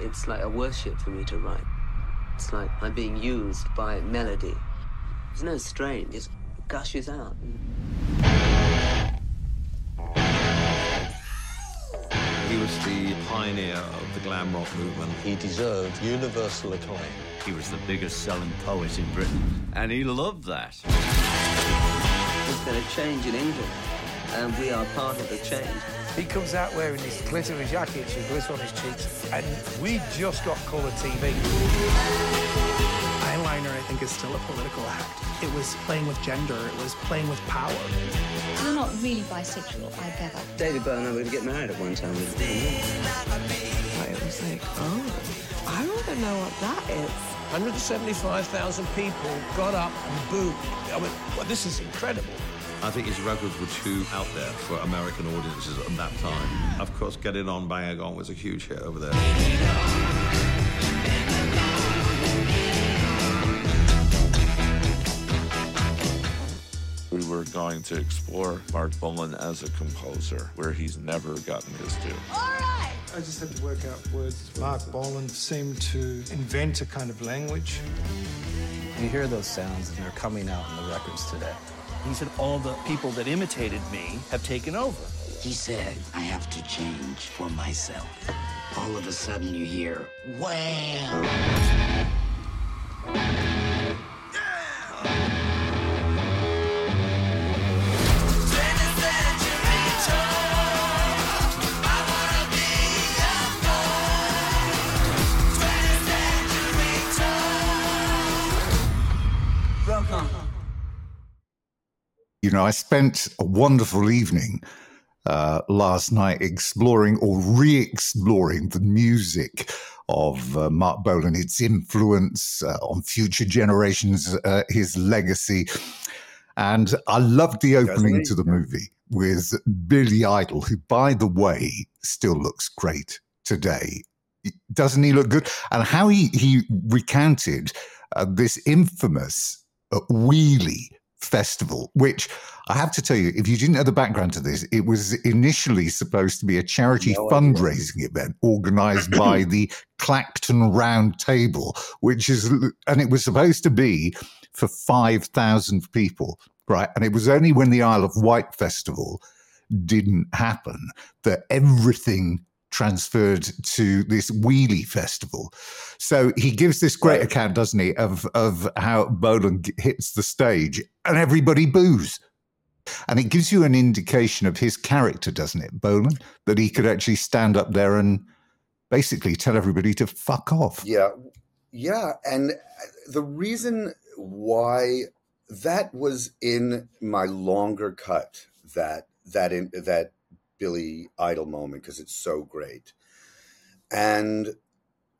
It's like a worship for me to write. It's like I'm being used by melody. There's no strain, it just gushes out. He was the pioneer of the glam rock movement. He deserved universal acclaim. He was the biggest selling poet in Britain, and he loved that. There's been a change in England, and we are part of the change. He comes out wearing his glitter jacket, with glitter on his cheeks, and we just got colour TV. Eyeliner, I think, is still a political act. It was playing with gender, it was playing with power. You're not really bisexual, I gather. David Byrne and I were going to get married at one time. I was like, oh, I want to know what that is. 175,000 people got up and booed. I mean, well, this is incredible. I think his records were too out there for American audiences at that time. Of course, Get It On, Bang It On was a huge hit over there. We were going to explore Marc Bolan as a composer, where he's never gotten his due. All right! I just had to work out words. Marc Bolan seemed to invent a kind of language. You hear those sounds, and they're coming out in the records today. He said all the people that imitated me have taken over. He said, I have to change for myself. All of a sudden you hear, wham! You know, I spent a wonderful evening uh, last night exploring or re exploring the music of uh, Marc Bolan, its influence uh, on future generations, uh, his legacy. And I loved the opening to the movie with Billy Idol, who, by the way, still looks great today. Doesn't he look good? And how he, he recounted uh, this infamous uh, Weeley festival, which I have to tell you, if you didn't know the background to this, it was initially supposed to be a charity No fundraising event organized by the Clacton Round Table, which is, and it was supposed to be for 5,000 people, right? And it was only when the Isle of Wight Festival didn't happen that everything transferred to this Weeley festival. So he gives this great account, doesn't he, of of how Bolan hits the stage and everybody boos. And it gives you an indication of his character, doesn't it, Bolan, That he could actually stand up there and basically tell everybody to fuck off. Yeah, yeah, and the reason why that was in my longer cut that that in that Billy Idol moment because it's so great, and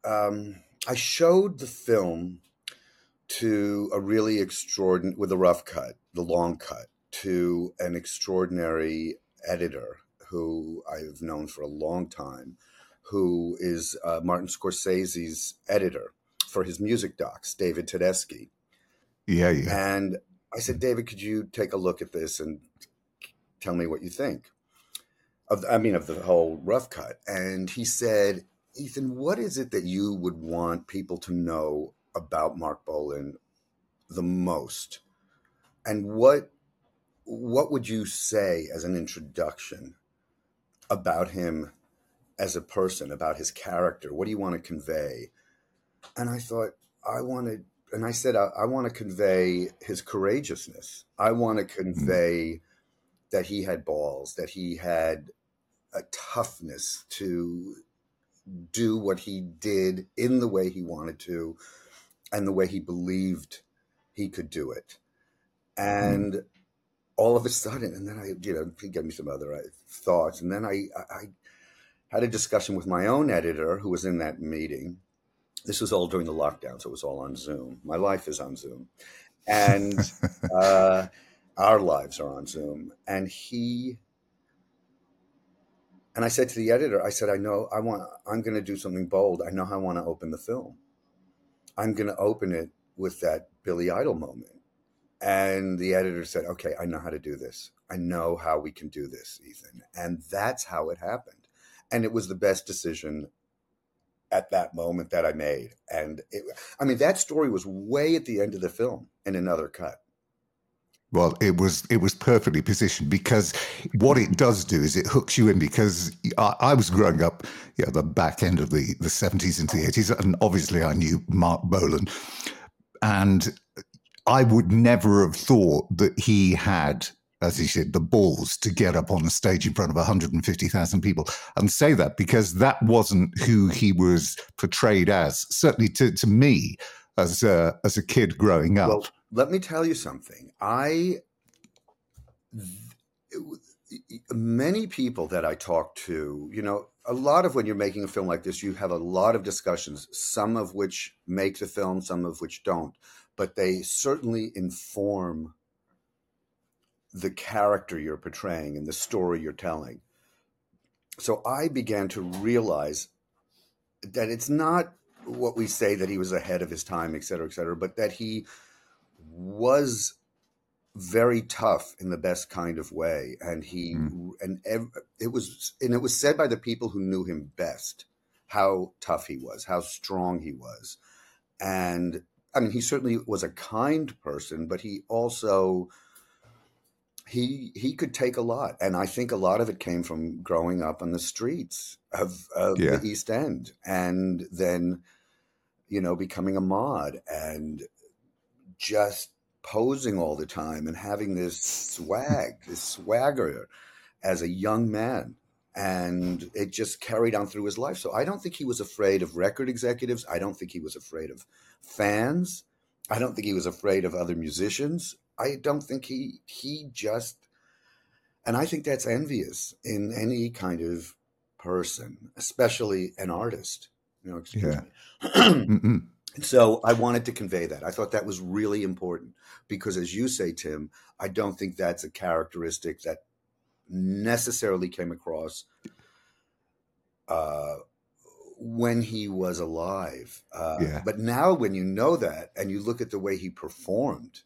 um, I showed the film to a really extraordinary with a rough cut, the long cut, to an extraordinary editor who I've known for a long time, who is uh, Martin Scorsese's editor for his music docs, David Tedeschi. Yeah, yeah. And I said, David, could you take a look at this and tell me what you think? Of, I mean, of the whole rough cut. And he said, Ethan, what is it that you would want people to know about Marc Bolan the most? And what what would you say as an introduction about him as a person, about his character? What do you want to convey? And I thought, I want to, and I said, I, I want to convey his courageousness. I want to hmm. convey that he had balls, that he had a toughness to do what he did in the way he wanted to and the way he believed he could do it. And all of a sudden, and then I, you know, he gave me some other uh, thoughts. And then I, I, I had a discussion with my own editor who was in that meeting. This was all during the lockdown, so it was all on Zoom. My life is on Zoom. And uh, our lives are on Zoom. And he, and I said to the editor, I said, I know I want, I'm going to do something bold. I know how I want to open the film. I'm going to open it with that Billy Idol moment. And the editor said, okay, I know how to do this. I know how we can do this, Ethan. And that's how it happened. And it was the best decision at that moment that I made. And it, I mean, that story was way at the end of the film in another cut. Well, it was it was perfectly positioned because what it does do is it hooks you in because I, I was growing up, yeah, the back end of the the seventies into the eighties, and obviously I knew Marc Bolan, and I would never have thought that he had, as he said, the balls to get up on the stage in front of 150,000 people and say that because that wasn't who he was portrayed as. Certainly to, to me, as a, as a kid growing up. Well, let me tell you something. I many people that I talk to, you know, a lot of when you're making a film like this, you have a lot of discussions, some of which make the film, some of which don't, but they certainly inform the character you're portraying and the story you're telling. So I began to realize that it's not what we say that he was ahead of his time, et cetera, et cetera, but that he was very tough in the best kind of way and he mm. and ev- it was and it was said by the people who knew him best how tough he was how strong he was and i mean he certainly was a kind person but he also he he could take a lot and i think a lot of it came from growing up on the streets of, of yeah. the east end and then you know becoming a mod and just posing all the time and having this swag, this swagger as a young man. And it just carried on through his life. So I don't think he was afraid of record executives. I don't think he was afraid of fans. I don't think he was afraid of other musicians. I don't think he he just and I think that's envious in any kind of person, especially an artist. Know, excuse yeah. me. So I wanted to convey that. I thought that was really important because, as you say, Tim, I don't think that's a characteristic that necessarily came across uh, when he was alive. Uh, yeah. But now, when you know that and you look at the way he performed,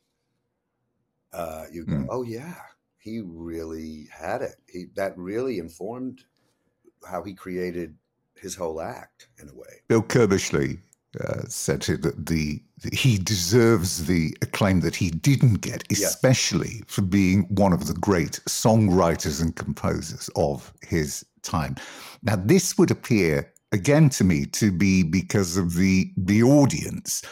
uh, you go, mm. "Oh yeah, he really had it. He that really informed how he created his whole act in a way." Bill Curbishley uh, said that the he deserves the acclaim that he didn't get, especially yeah. for being one of the great songwriters and composers of his time. Now, this would appear again to me to be because of the the audience.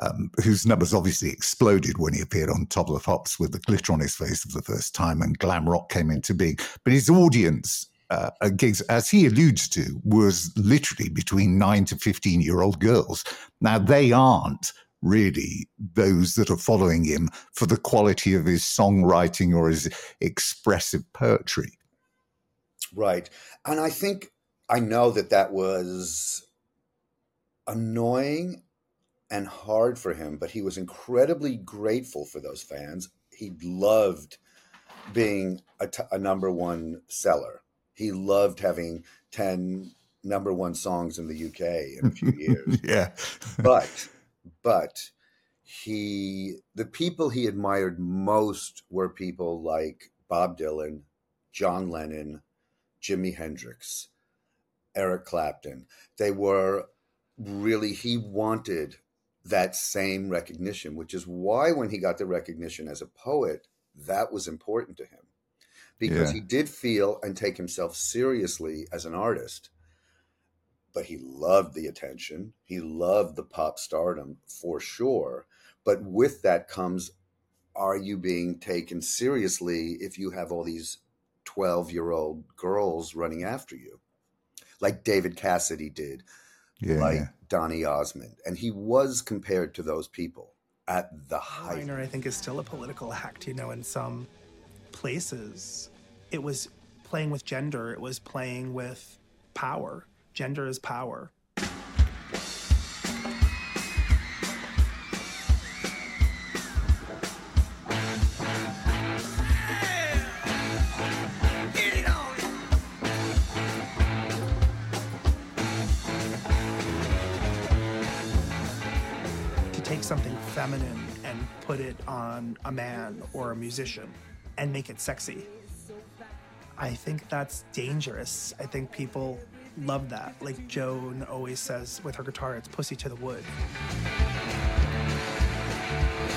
Um, whose numbers obviously exploded when he appeared on Top of the Pops with the glitter on his face for the first time and glam rock came into being. But his audience uh, gigs, as he alludes to, was literally between nine to 15 year old girls. Now, they aren't really those that are following him for the quality of his songwriting or his expressive poetry. Right. And I think I know that that was annoying and hard for him, but he was incredibly grateful for those fans. He loved being a, t- a number one seller he loved having 10 number one songs in the UK in a few years. yeah. but, but he, the people he admired most were people like Bob Dylan, John Lennon, Jimi Hendrix, Eric Clapton. They were really, he wanted that same recognition, which is why when he got the recognition as a poet, that was important to him because yeah. he did feel and take himself seriously as an artist. But he loved the attention. He loved the pop stardom for sure. But with that comes are you being taken seriously if you have all these 12 year old girls running after you? Like David Cassidy did, yeah, like yeah. Donny Osmond. And he was compared to those people at the height. Minor, I think, is still a political act, you know, in some places it was playing with gender, it was playing with power. Gender is power. Something feminine and put it on a man or a musician and make it sexy I think that's dangerous. I think people love that. Like Joan always says with her guitar, it's pussy to the wood.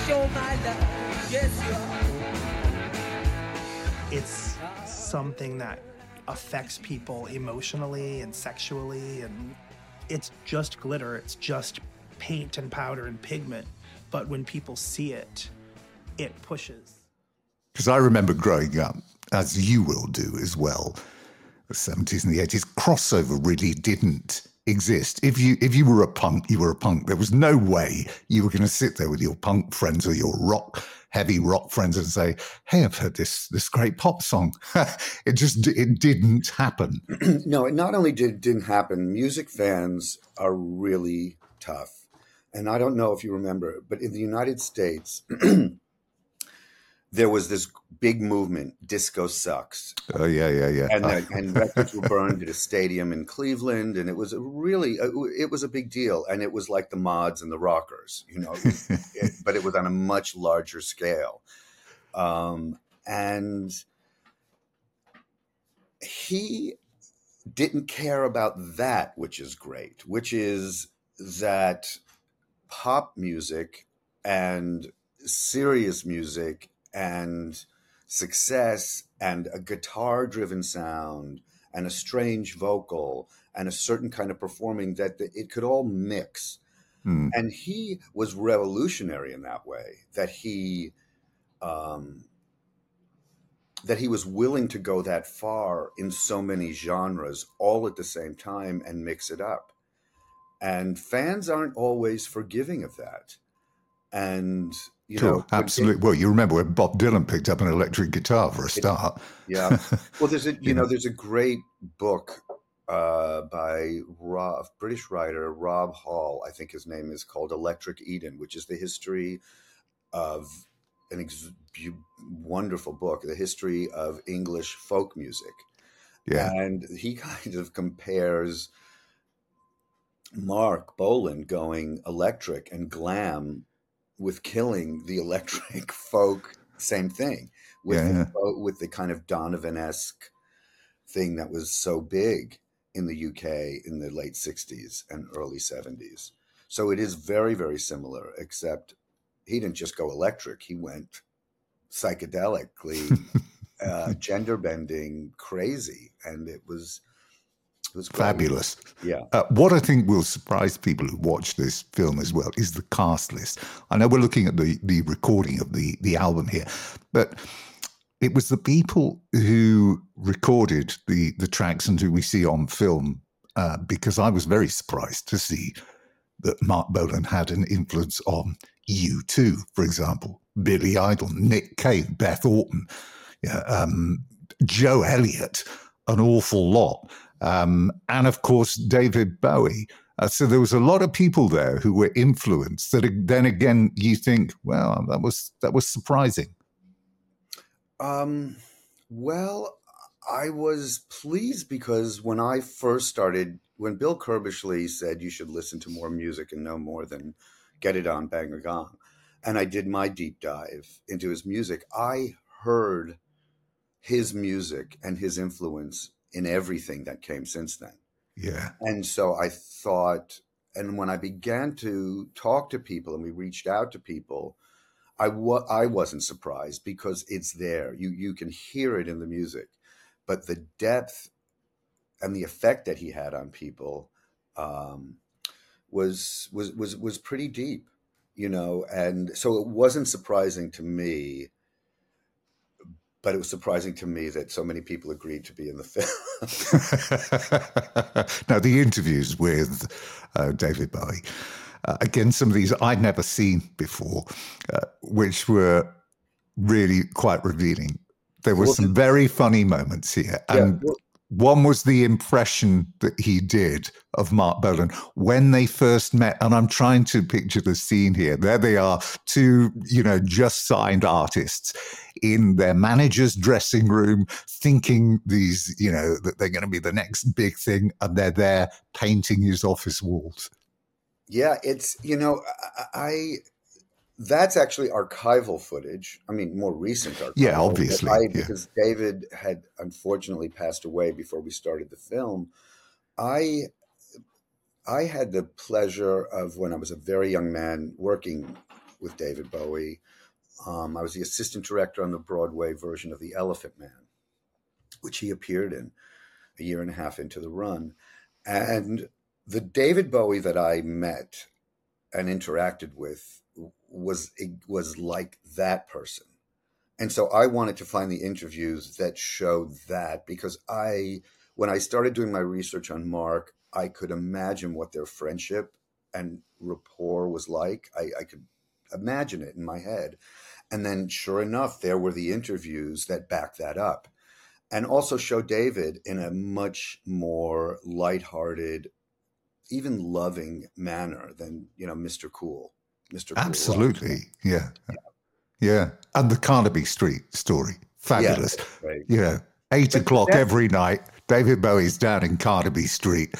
Show my love, yes you are. It's something that affects people emotionally and sexually, and it's just glitter. It's just paint and powder and pigment. But when people see it, it pushes. Because I remember growing up, as you will do as well, the 70s and the 80s, crossover really didn't exist. If you if you were a punk, you were a punk. There was no way you were going to sit there with your punk friends or your rock heavy rock friends and say, "Hey, I've heard this this great pop song." it just it didn't happen. no, it not only did didn't happen. Music fans are really tough, and I don't know if you remember, but in the United States. there was this big movement, disco sucks. Oh yeah, yeah, yeah. And the, and records were burned at a stadium in Cleveland, and it was a really uh, it was a big deal, and it was like the mods and the rockers, you know, it, but it was on a much larger scale, um, and he didn't care about that, which is great, which is that pop music and serious music and success and a guitar driven sound and a strange vocal and a certain kind of performing that it could all mix. Hmm. And he was revolutionary in that way, that he um, that he was willing to go that far in so many genres all at the same time and mix it up. And fans aren't always forgiving of that. And you sure, know, absolutely. well, you remember when Bob Dylan picked up an electric guitar for a start. yeah. Well, there's a you know. there's a great book uh, by Rob, British writer Rob Hall. I think his name is called Electric Eden, which is the history of an ex- wonderful book, the history of English folk music. Yeah. And he kind of compares Marc Bolan going electric and glam with killing the electric folk, same thing with Yeah, the, yeah. fo- with the kind of Donovan esque thing that was so big in the UK in the late '60s and early '70s. So it is very, very similar, except he didn't just go electric; he went psychedelically, uh, gender bending, crazy, and it was it was great. Fabulous. Yeah. Uh, what I think will surprise people who watch this film as well is the cast list. I know we're looking at the the recording of the the album here, but it was the people who recorded the the tracks and who we see on film. Uh, because I was very surprised to see that Marc Bolan had an influence on U2, for example, Billy Idol, Nick Cave, Beth Orton, yeah, um, Joe Elliott, an awful lot, um, and of course David Bowie. Uh, so there was a lot of people there who were influenced. That then again, you think, well, that was that was surprising. Um, well, I was pleased because when I first started, when Bill Curbishley said you should listen to more music and know more than get it on bang or gong, and I did my deep dive into his music, I heard his music and his influence in everything that came since then. Yeah. And so I thought, and when I began to talk to people and we reached out to people, I wa- I wasn't surprised because it's there. You you can hear it in the music, but the depth and the effect that he had on people um, was was was was pretty deep, you know. And so it wasn't surprising to me, but it was surprising to me that so many people agreed to be in the film. now, the interviews with uh, David Bowie, uh, again, some of these I'd never seen before, uh, which were really quite revealing. There were Well, some very funny moments here. Yeah, And well- one was the impression that he did of Marc Bolan when they first met. And I'm trying to picture the scene here. There they are, two, you know, just signed artists in their manager's dressing room, thinking these, you know, that they're going to be the next big thing. And they're there painting his office walls. Yeah, it's you know I, I that's actually archival footage. I mean, more recent archival. Yeah, obviously, I, yeah. because David had unfortunately passed away before we started the film. I I had the pleasure of when I was a very young man working with David Bowie. Um, I was the assistant director on the Broadway version of The Elephant Man, which he appeared in a year and a half into the run. And the David Bowie that I met and interacted with was was like that person. And so I wanted to find the interviews that showed that because I when I started doing my research on Marc, I could imagine what their friendship and rapport was like. I, I could imagine it in my head. And then, sure enough, there were the interviews that backed that up and also show David in a much more lighthearted, even loving manner than, you know, Mr. Cool. Mr. Absolutely. Yeah. yeah. Yeah. And the Carnaby Street story. Fabulous. Yeah, right. You know, eight but o'clock every night, David Bowie's down in Carnaby Street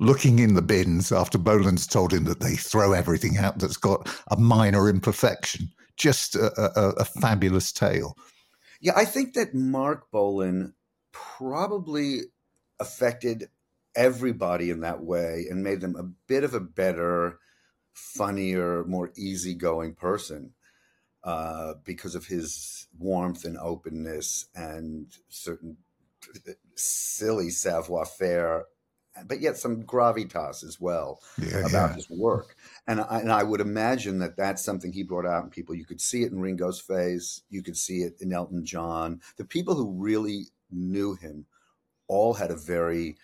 looking in the bins after Bolan's told him that they throw everything out that's got a minor imperfection. Just a, a, a fabulous tale. Yeah, I think that Marc Bolan probably affected everybody in that way and made them a bit of a better, funnier, more easygoing person uh, because of his warmth and openness and certain silly savoir faire but yet some gravitas as well yeah, about yeah. his work. And I, and I would imagine that that's something he brought out in people. You could see it in Ringo's face. You could see it in Elton John. The people who really knew him all had a very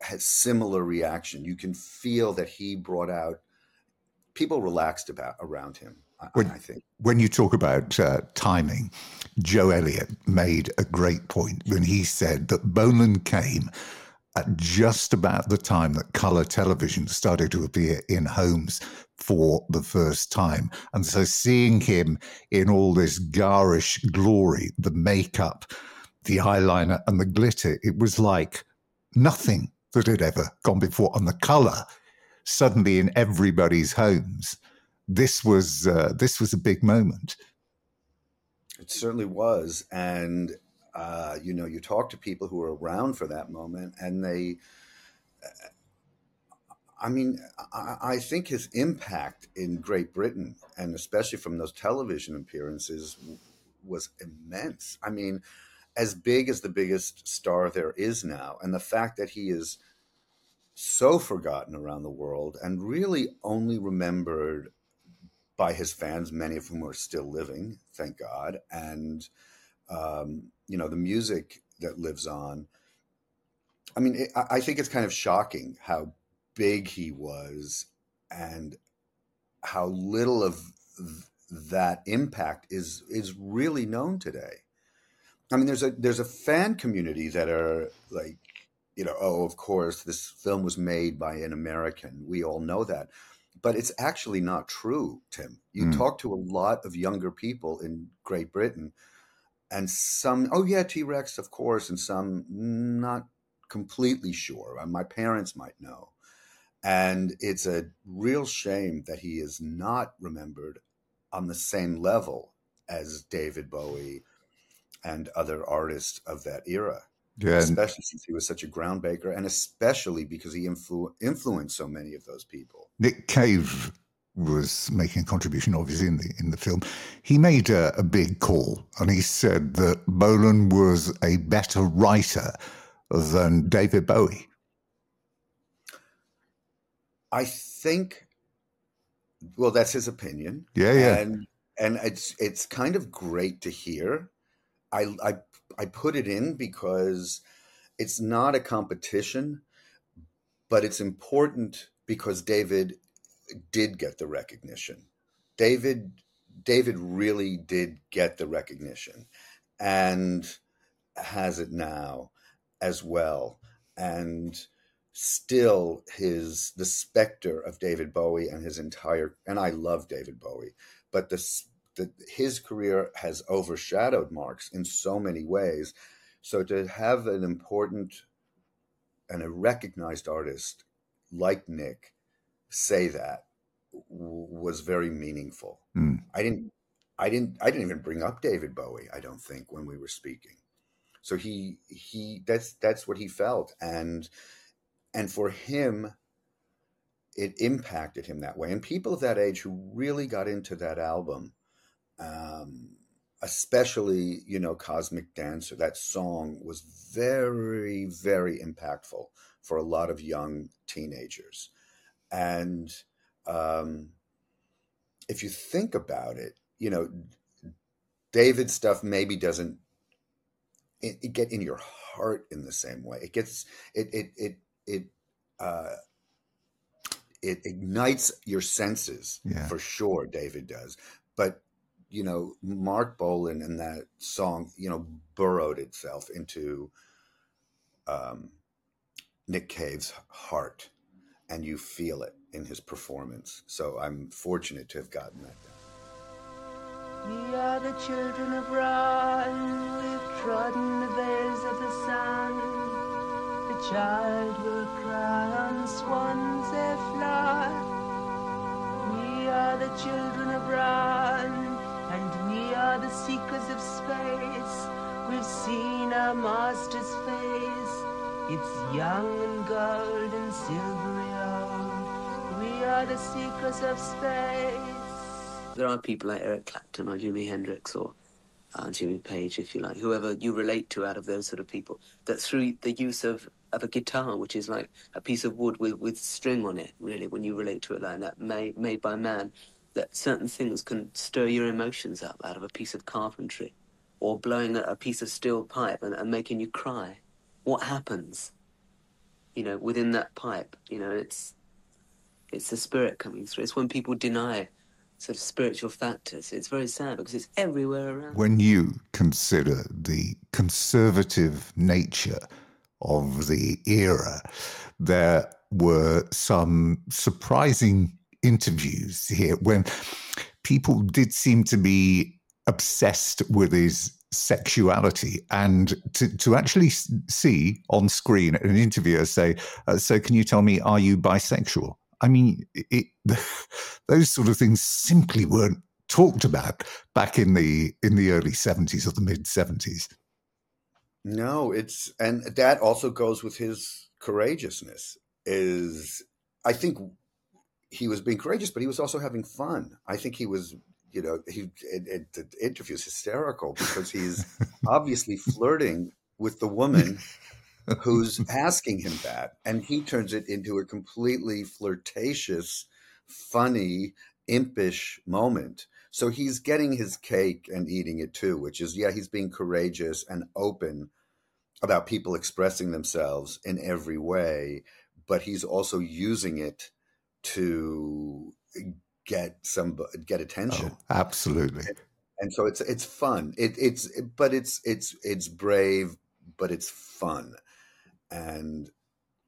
had similar reaction. You can feel that he brought out people relaxed about around him. When, I think when you talk about uh, timing, Joe Elliott made a great point when he said that Bolan came at just about the time that color television started to appear in homes for the first time. And so seeing him in all this garish glory, the makeup, the eyeliner, and the glitter, it was like nothing that had ever gone before. And the color suddenly in everybody's homes. This was uh, this was a big moment. It certainly was, and uh, you know, you talk to people who were around for that moment, and they, uh, I mean, I, I, think his impact in Great Britain, and especially from those television appearances, was immense. I mean, as big as the biggest star there is now, and the fact that he is so forgotten around the world and really only remembered by his fans, many of whom are still living, thank God, and um, you know the music that lives on. I mean, it, I think it's kind of shocking how big he was and how little of th- that impact is is really known today. I mean, there's a there's a fan community that are like, you know, oh, of course, this film was made by an American. We all know that, but it's actually not true, Tim. You mm. talk to a lot of younger people in Great Britain and some oh yeah t-rex of course and some not completely sure uh, my parents might know and it's a real shame that he is not remembered on the same level as david bowie and other artists of that era yeah, especially since he was such a groundbreaker and especially because he influ- influenced so many of those people nick cave was making a contribution, obviously, in the in the film, he made a, a, big call, and he said that Bolan was a better writer than David Bowie. I think, well, that's his opinion. Yeah, yeah, and and it's it's kind of great to hear. I I I put it in because it's not a competition, but it's important because David did get the recognition. David David really did get the recognition and has it now as well. And still his the specter of David Bowie and his entire and I love David Bowie, but the, the his career has overshadowed Marc's in so many ways. So to have an important and a recognized artist like Nick say that was very meaningful. Mm. I didn't I didn't I didn't even bring up David Bowie, I don't think, when we were speaking. So he he that's that's what he felt. And and for him, it impacted him that way. And people of that age who really got into that album, um, especially you know Cosmic Dancer, that song was very very impactful for a lot of young teenagers, and um, if you think about it, you know, David stuff maybe doesn't it, it get in your heart in the same way. It gets it it it it uh, it ignites your senses Yeah. for sure. David does, but you know, Marc Bolan and that song, you know, burrowed itself into um, Nick Cave's heart, and you feel it in his performance. So I'm fortunate to have gotten that. We are the children of Rarn, we've trodden the veils of the sun. The child will cry on swans they fly. We are the children of and we are the seekers of space. We've seen our master's face. It's young and gold and silvery old. We are the seekers of space. There are people like Eric Clapton or Jimi Hendrix or uh, Jimmy Page, if you like, whoever you relate to out of those sort of people, that through the use of, of a guitar, which is like a piece of wood with, with string on it, really, when you relate to it like that, made, made by man, that certain things can stir your emotions up out of a piece of carpentry or blowing a, piece of steel pipe and, and making you cry. What happens, you know, within that pipe? You know, it's it's the spirit coming through. It's when people deny sort of spiritual factors. It's very sad because it's everywhere around. When you consider the conservative nature of the era, there were some surprising interviews here when people did seem to be obsessed with his sexuality and to, to actually see on screen an interviewer say uh, so can you tell me are you bisexual i mean it, those sort of things simply weren't talked about back in the in the early 70s or the mid 70s No, it's and that also goes with his courageousness. Is I think he was being courageous, but he was also having fun. I think he was, you know, he it, it, the interview is hysterical because he's obviously flirting with the woman who's asking him that, and he turns it into a completely flirtatious, funny, impish moment. So he's getting his cake and eating it too, which is yeah, he's being courageous and open about people expressing themselves in every way, but he's also using it to get some get attention. absolutely And so it's it's fun. It, it's but it's it's it's brave, but it's fun. And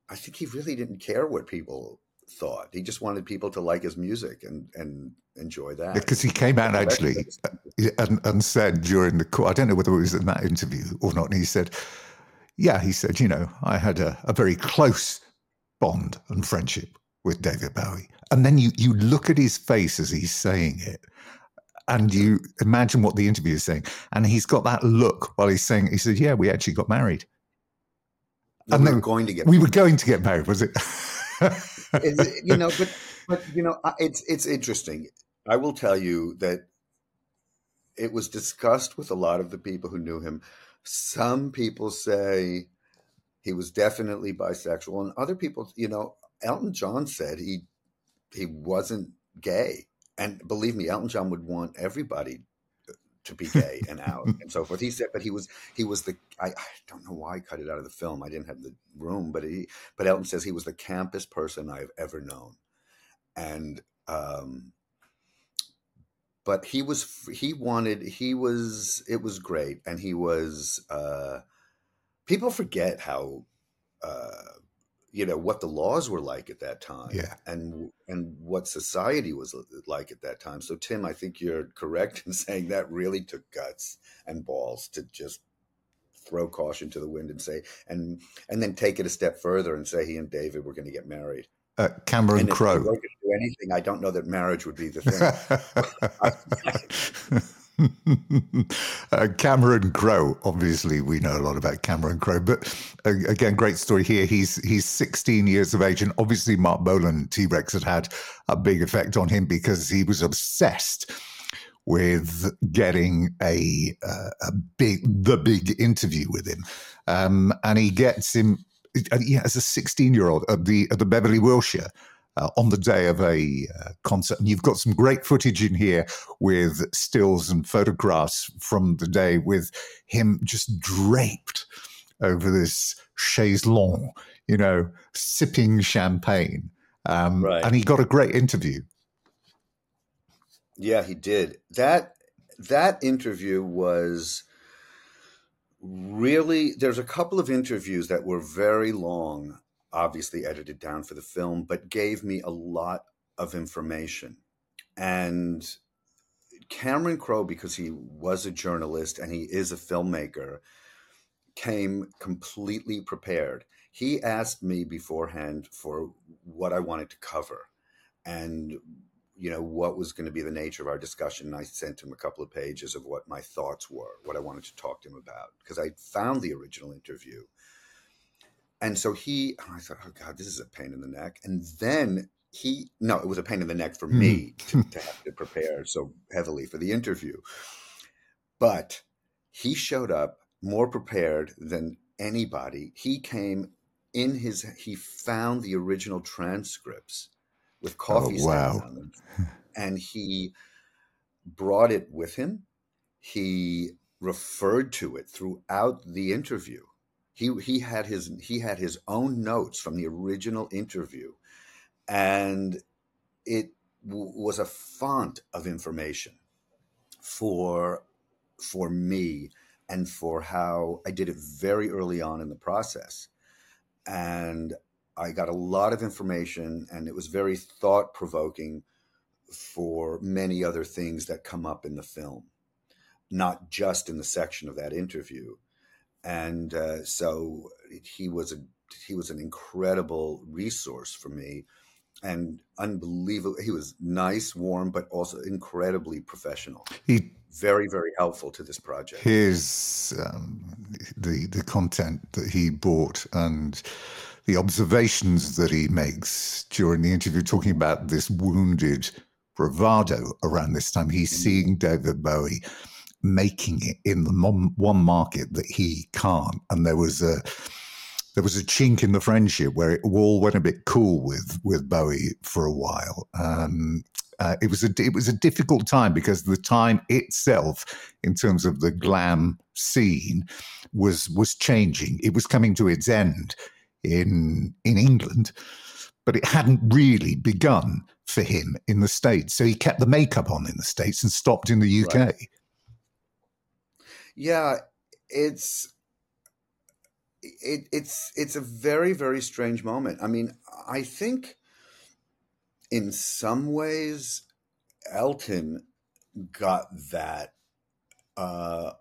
I think he really didn't care what people thought. He just wanted people to like his music and and enjoy that. because he came out The rest of actually uh, and, and said during the call, I don't know whether it was in that interview or not. And he said, Yeah, he said, you know, I had a, a very close bond and friendship with David Bowie. And then you, you look at his face as he's saying it, and you imagine what the interview is saying. And he's got that look while he's saying, He said, Yeah, we actually got married. No, we were going to get We were going to get married, was it- you know, but but you know, it's it's interesting. I will tell you that it was discussed with a lot of the people who knew him. Some people say he was definitely bisexual, and other people, you know, Elton John said he he wasn't gay, and believe me, Elton John would want everybody to be gay and out and so forth. He said, but he was he was the I, I don't know why I cut it out of the film. I didn't have the room, but he but Elton says he was the campest person I've ever known, and um, but he was he wanted he was it was great, and he was uh, people forget how. Uh, you know what the laws were like at that time Yeah. and and what society was like at that time so tim i think you're correct in saying that really took guts and balls to just throw caution to the wind and say and and then take it a step further and say he and david were going to get married uh, Cameron and if they Crowe. weren't going to do anything i don't know that marriage would be the thing uh, Cameron Crowe. Obviously, we know a lot about Cameron Crowe, but uh, again, great story here. He's he's 16 years of age, and obviously, Marc Bolan T Rex had had a big effect on him because he was obsessed with getting a uh, a big the big interview with him, um, and he gets him. Yeah, as a 16 year old at the at the Beverly Wilshire, uh, on the day of a uh, concert. And you've got some great footage in here with stills and photographs from the day with him just draped over this chaise longue, you know, sipping champagne. Um, Right. And he got a great interview. Yeah, he did. That that interview was really there's a couple of interviews that were very long, obviously edited down for the film, but gave me a lot of information. And Cameron Crowe, because he was a journalist and he is a filmmaker, came completely prepared. He asked me beforehand for what I wanted to cover and you know what was going to be the nature of our discussion. and I sent him a couple of pages of what my thoughts were, what I wanted to talk to him about, because I found the original interview. And so he, oh, I thought, oh God, this is a pain in the neck. And then he, no, it was a pain in the neck for me mm. to, to have to prepare so heavily for the interview. But he showed up more prepared than anybody. He came in his, he found the original transcripts with oh, coffee Oh, wow. stains on them. And he brought it with him. He referred to it throughout the interview. He he had his he had his own notes from the original interview, and it w- was a font of information for for me and for how I did it very early on in the process. And I got a lot of information, and it was very thought provoking for many other things that come up in the film, not just in the section of that interview. And uh, so he was a he was an incredible resource for me, and unbelievable. He was nice, warm, but also incredibly professional. He Very, very helpful to this project. Here's um, the the content that he bought and the observations that he makes during the interview, talking about this wounded bravado around this time. He's seeing David Bowie making it in the one market that he can't, and there was a there was a chink in the friendship where it all went a bit cool with with Bowie for a while. Um, uh, it was a it was a difficult time because the time itself, in terms of the glam scene, was was changing. It was coming to its end in in England, but it hadn't really begun for him in the states. So he kept the makeup on in the states and stopped in the UK. Right. Yeah, it's it, it's it's a very very strange moment. I mean, I think in some ways Elton got that uh,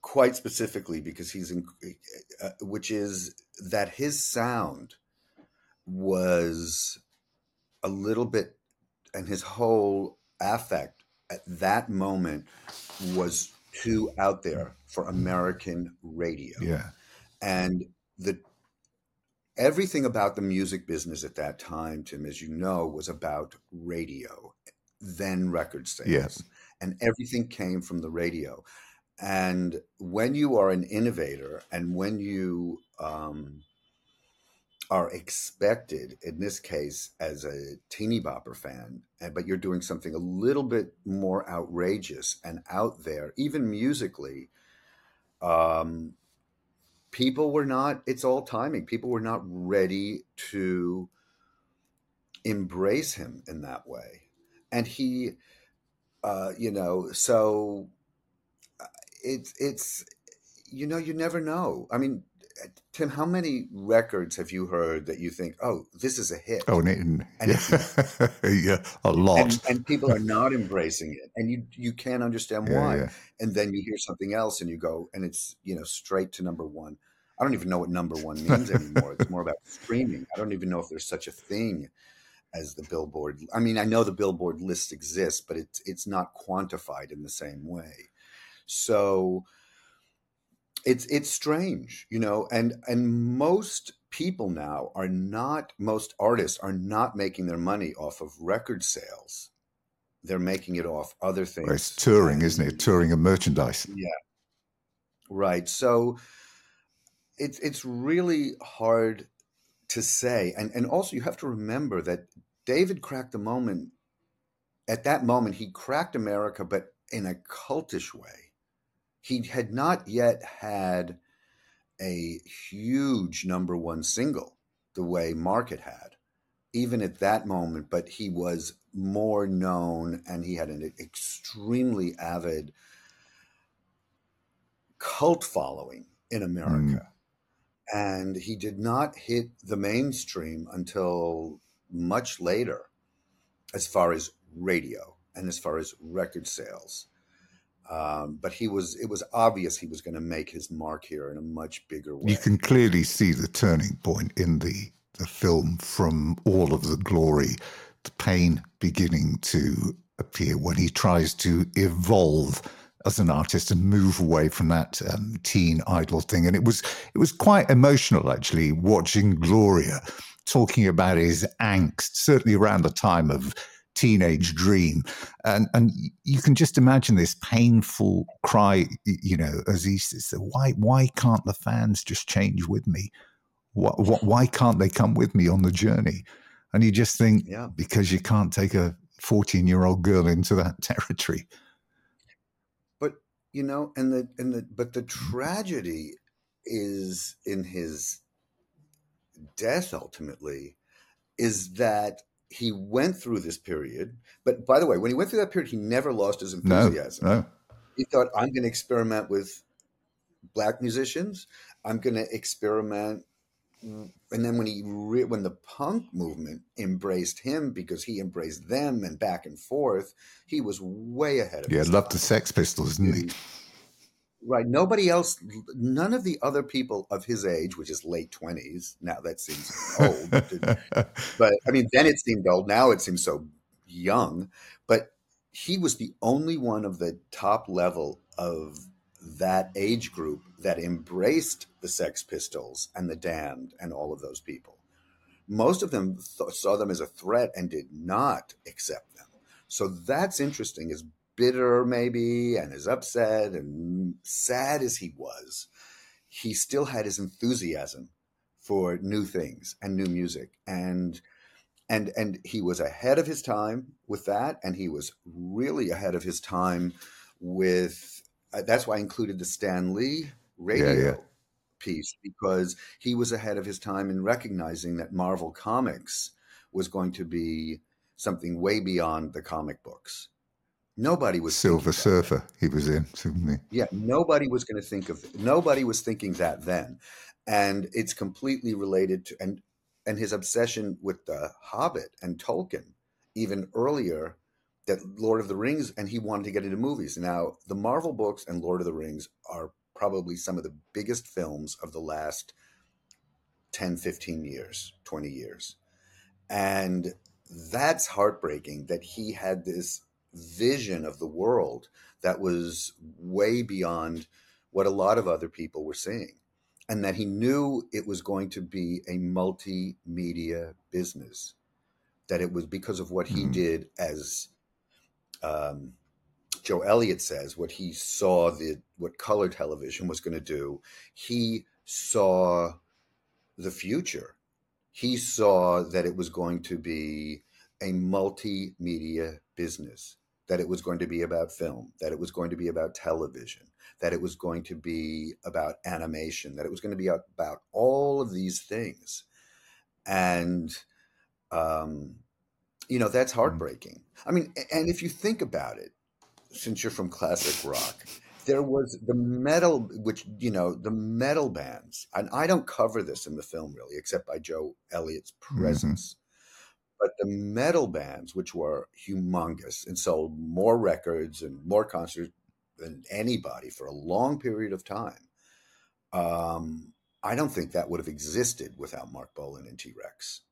quite specifically because he's in, uh, which is that his sound was a little bit and his whole affect at that moment was too out there for American radio Yeah. and the everything about the music business at that time tim as you know was about radio then record sales Yes. and everything came from the radio and when you are an innovator and when you um, are expected in this case as a teeny bopper fan but you're doing something a little bit more outrageous and out there even musically um, people were not it's all timing. People were not ready to embrace him in that way. And he uh you know so uh, it's it's you know you never know. I mean Uh, tim how many records have you heard that you think oh this is a hit Oh, and, And yeah, yeah, a lot. and, and people are not embracing it and you you can't understand Yeah, why yeah. and then you hear something else and you go and it's you know straight to number one i don't even know what number one means anymore it's more about streaming i don't even know if there's such a thing as the Billboard. I mean, I know the Billboard list exists, but it's it's not quantified in the same way. So it's it's strange, you know, and and most people now are not most artists are not making their money off of record sales. They're making it off other things. Well, it's touring, isn't it? Touring and merchandise. Yeah. Right. So it's it's really hard to say. And and also you have to remember that David cracked the moment at that moment he cracked America, but in a cultish way. He had not yet had a huge number one single the way Market had, even at that moment, but he was more known and he had an extremely avid cult following in America. Mm. And he did not hit the mainstream until much later, as far as radio and as far as record sales. Um, but he was it was obvious he was going to make his mark here in a much bigger way. You can clearly see the turning point in the the film from all of the glory, the pain beginning to appear when he tries to evolve as an artist and move away from that um, teen idol thing. And it was it was quite emotional actually watching Gloria talking about his angst, certainly around the time of teenage dream. And and you can just imagine this painful cry you know as he says why why can't the fans just change with me? What, why can't they come with me on the journey? And you just think yeah. because you can't take a 14 year old girl into that territory. But you know and the and the but the mm. tragedy is in his death ultimately is that he went through this period but by the way when he went through that period he never lost his enthusiasm no, no. he thought i'm going to experiment with black musicians i'm going to experiment and then when he re- when the punk movement embraced him because he embraced them and back and forth, he was way ahead of. Yeah, loved the Sex Pistols, didn't he? Right. Nobody else, none of the other people of his age, which is late twenties. Now that seems old, but I mean, then it seemed old. Now it seems so young. But he was the only one of the top level of that age group that embraced the Sex Pistols and the Damned and all of those people. Most of them th- saw them as a threat and did not accept them. So that's interesting. As bitter, maybe, and as upset and sad as he was, he still had his enthusiasm for new things and new music. And and and he was ahead of his time with that, and he was really ahead of his time with. Uh, that's why I included the Stan Lee radio yeah, yeah. piece because he was ahead of his time in recognizing that Marvel Comics was going to be something way beyond the comic books. Nobody was Silver Surfer. He was in, Yeah, nobody was going to think of. Nobody was thinking that then, and it's completely related to and and his obsession with the Hobbit and Tolkien, even earlier that Lord of the Rings, and he wanted to get into movies. Now, the Marvel books and Lord of the Rings are probably some of the biggest films of the last 10, 15 years, 20 years. And that's heartbreaking that he had this vision of the world that was way beyond what a lot of other people were seeing. And that he knew it was going to be a multimedia business, that it was because of what he mm-hmm. did as um, Joe Elliott says, what he saw the what color television was going to do, he saw the future. He saw that it was going to be a multimedia business, that it was going to be about film, that it was going to be about television, that it was going to be about animation, that it was going to be about all of these things. And um, you know, that's mm-hmm. heartbreaking. I mean, and if you think about it, since you're from classic rock, there was the metal, which you know, the metal bands, and I don't cover this in the film really, except by Joe Elliott's mm-hmm. presence. But the metal bands, which were humongous and sold more records and more concerts than anybody for a long period of time, um, I don't think that would have existed without Marc Bolan and T Rex.